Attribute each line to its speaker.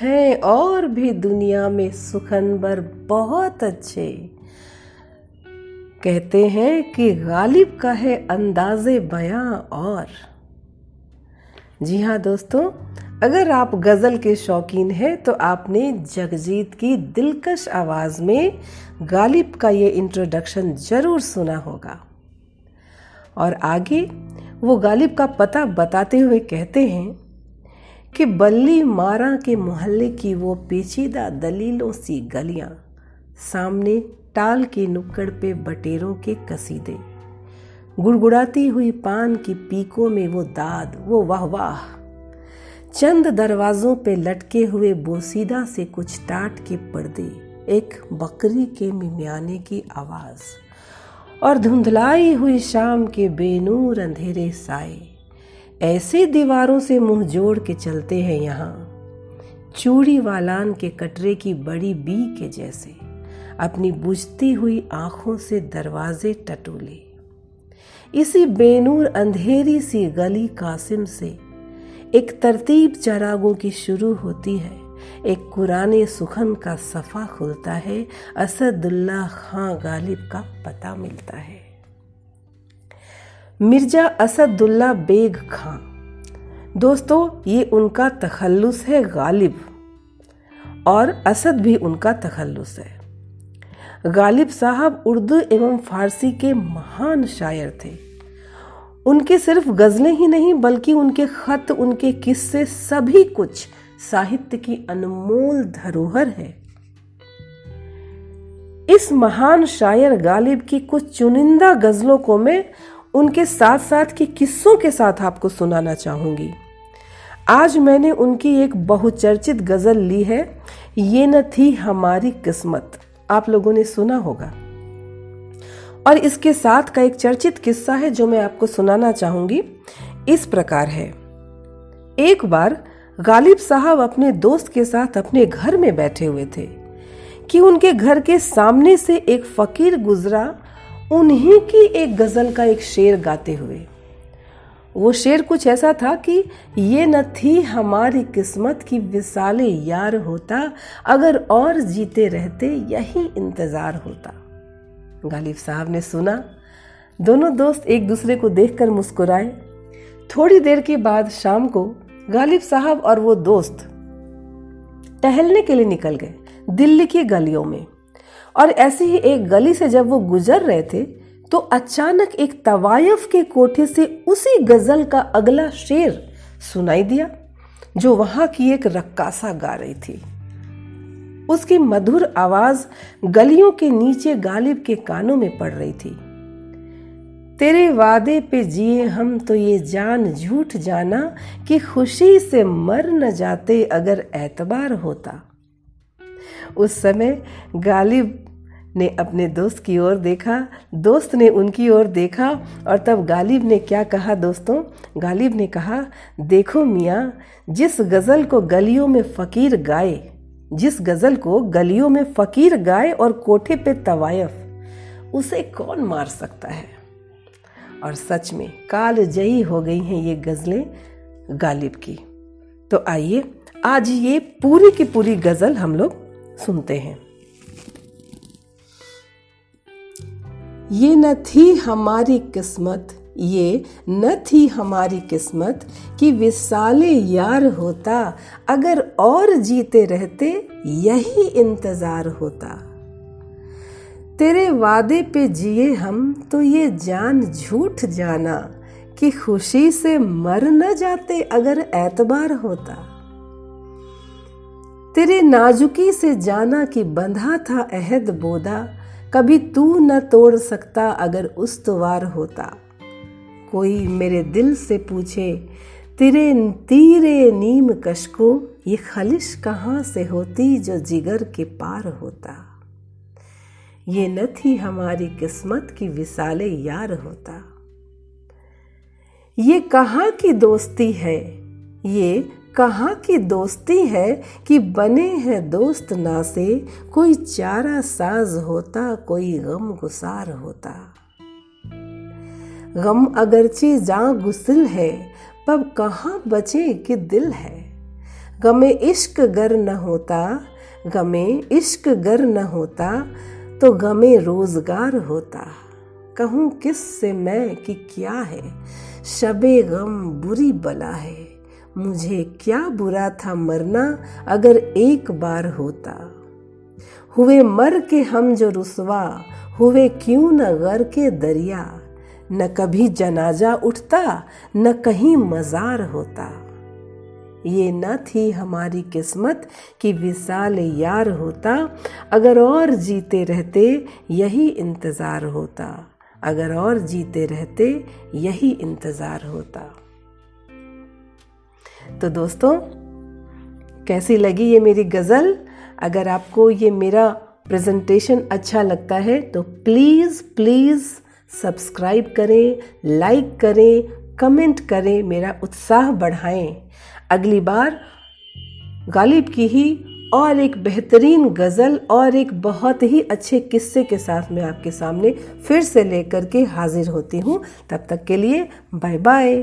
Speaker 1: हैं और भी दुनिया में सुखनबर बहुत अच्छे। कहते हैं कि गालिब का है अंदाजे बयां और। जी हाँ दोस्तों, अगर आप गज़ल के शौकीन हैं तो आपने जगजीत की दिलकश आवाज़ में गालिब का ये इंट्रोडक्शन ज़रूर सुना होगा। और आगे, वो गालिब का पता बताते हुए कहते हैं कि बल्ली मारा के मोहल्ले की वो पेचीदा दलीलों सी गलियाँ, सामने टाल की नुक्कड़ पे बटेरों के कसीदे। गुड़गुड़ाती हुई पान की पीकों में वो दाद, वो वाह वाह। चंद दरवाजों पे लटके हुए बोसीदा से कुछ टाट के पर्दे, एक बकरी के मिमियाने की आवाज़, और धुंधलाई हुई शाम के बेनूर अंधेरे साए। ऐसे दीवारों से मुँह जोड़ के चलते हैं यहाँ। चूड़ी वालान के कटरे की बड़ी बी के जैसे, अपनी बुझती हुई आँखों से दरवाजे टटोले। इसी बेनूर अंधेरी सी गली कासिम से एक तरतीब चरागों की शुरू होती है। एक कुरान सुखन का सफ़ा खुलता है, असदुल्ला खां गालिब का पता मिलता है। मिर्ज़ा असदुल्ला बेग खां। दोस्तों, ये उनका तखल्लुस है, गालिब। और असद भी उनका तखल्लुस है। गालिब साहब उर्दू एवं फारसी के महान शायर थे। उनके सिर्फ़ गज़लें ही नहीं, बल्कि उनके खत, उनके किस्से, सभी कुछ साहित्य की अनमोल धरोहर है। इस महान शायर गालिब की कुछ चुनिंदा गज़लों को मैं उनके साथ साथ के किस्सों के साथ आपको सुनाना चाहूँगी। आज मैंने उनकी एक बहुचर्चित गज़ल ली है, ये न थी हमारी किस्मत। आप लोगों ने सुना होगा। और इसके साथ का एक चर्चित किस्सा है जो मैं आपको सुनाना चाहूँगी। इस प्रकार है। एक बार गालिब साहब अपने दोस्त के साथ अपने घर में बैठे हुए थे कि उनके घर के सामने से एक फकीर गुजरा उन्हीं की एक गज़ल का एक शेर गाते हुए। वो शेर कुछ ऐसा था कि ये न थी हमारी किस्मत की विसाले यार होता, अगर और जीते रहते यही इंतज़ार होता। गालिब साहब ने सुना। दोनों दोस्त एक दूसरे को देखकर मुस्कुराए। थोड़ी देर के बाद शाम को गालिब साहब और वो दोस्त टहलने के लिए निकल गए, दिल्ली की गलियों में। और ऐसे ही एक गली से जब वो गुजर रहे थे तो अचानक एक तवायफ के कोठे से उसी गज़ल का अगला शेर सुनाई दिया, जो वहाँ की एक रक्कासा गा रही थी। उसकी मधुर आवाज़ गलियों के नीचे गालिब के कानों में पड़ रही थी। तेरे वादे पे जिए हम तो ये जान झूठ जाना कि खुशी से मर न जाते अगर एतबार होता। उस समय गालिब ने अपने दोस्त की ओर देखा। दोस्त ने उनकी ओर देखा और तब गालिब ने क्या कहा दोस्तों? गालिब ने कहा, देखो मियाँ, जिस गज़ल को गलियों में फ़कीर गाए, जिस गज़ल को गलियों में फ़कीर गाए और कोठे पे तवायफ, उसे कौन मार सकता है? और सच में काल जयी हो गई हैं ये गज़लें गालिब की। तो आइए, आज ये पूरी की पूरी गज़ल हम लोग सुनते हैं। ये न थी हमारी किस्मत, ये न थी हमारी किस्मत कि विसाले यार होता, अगर और जीते रहते, यही इंतज़ार होता। तेरे वादे पे जिए हम तो ये जान झूठ जाना कि खुशी से मर न जाते अगर एतबार होता। तेरे नाजुकी से जाना कि बंधा था अहद बोदा कभी तू न तोड़ सकता अगर उस्तवार होता। कोई मेरे दिल से पूछे, तेरे तीरे नीम कश को ये खलिश कहाँ से होती जो जिगर के पार होता? ये न थी हमारी किस्मत की विसाले यार होता। ये कहाँ की दोस्ती है? ये कहाँ की दोस्ती है कि बने हैं दोस्त ना से? कोई चारा साज होता, कोई गम गुसार होता। गम अगरचे जा गुसिल है पब कहाँ बचे कि दिल है? गमे इश्क गर न होता, गमे इश्क गर न होता तो गमे रोज़गार होता। कहूँ किस से मैं कि क्या है? शबे गम बुरी बला है। मुझे क्या बुरा था मरना अगर एक बार होता। हुए मर के हम जो रुसवा, हुए क्यों न गर के दरिया। न कभी जनाजा उठता, न कहीं मजार होता। ये न थी हमारी किस्मत कि विशाल यार होता। अगर और जीते रहते, यही इंतज़ार होता। अगर और जीते रहते, यही इंतज़ार होता। तो दोस्तों, कैसी लगी ये मेरी गज़ल? अगर आपको ये मेरा प्रेजेंटेशन अच्छा लगता है तो प्लीज़ प्लीज़ सब्सक्राइब करें लाइक करें कमेंट करें, मेरा उत्साह बढ़ाएँ। अगली बार गालिब की ही और एक बेहतरीन गज़ल और एक बहुत ही अच्छे किस्से के साथ मैं आपके सामने फिर से लेकर के हाजिर होती हूँ। तब तक के लिए बाय बाय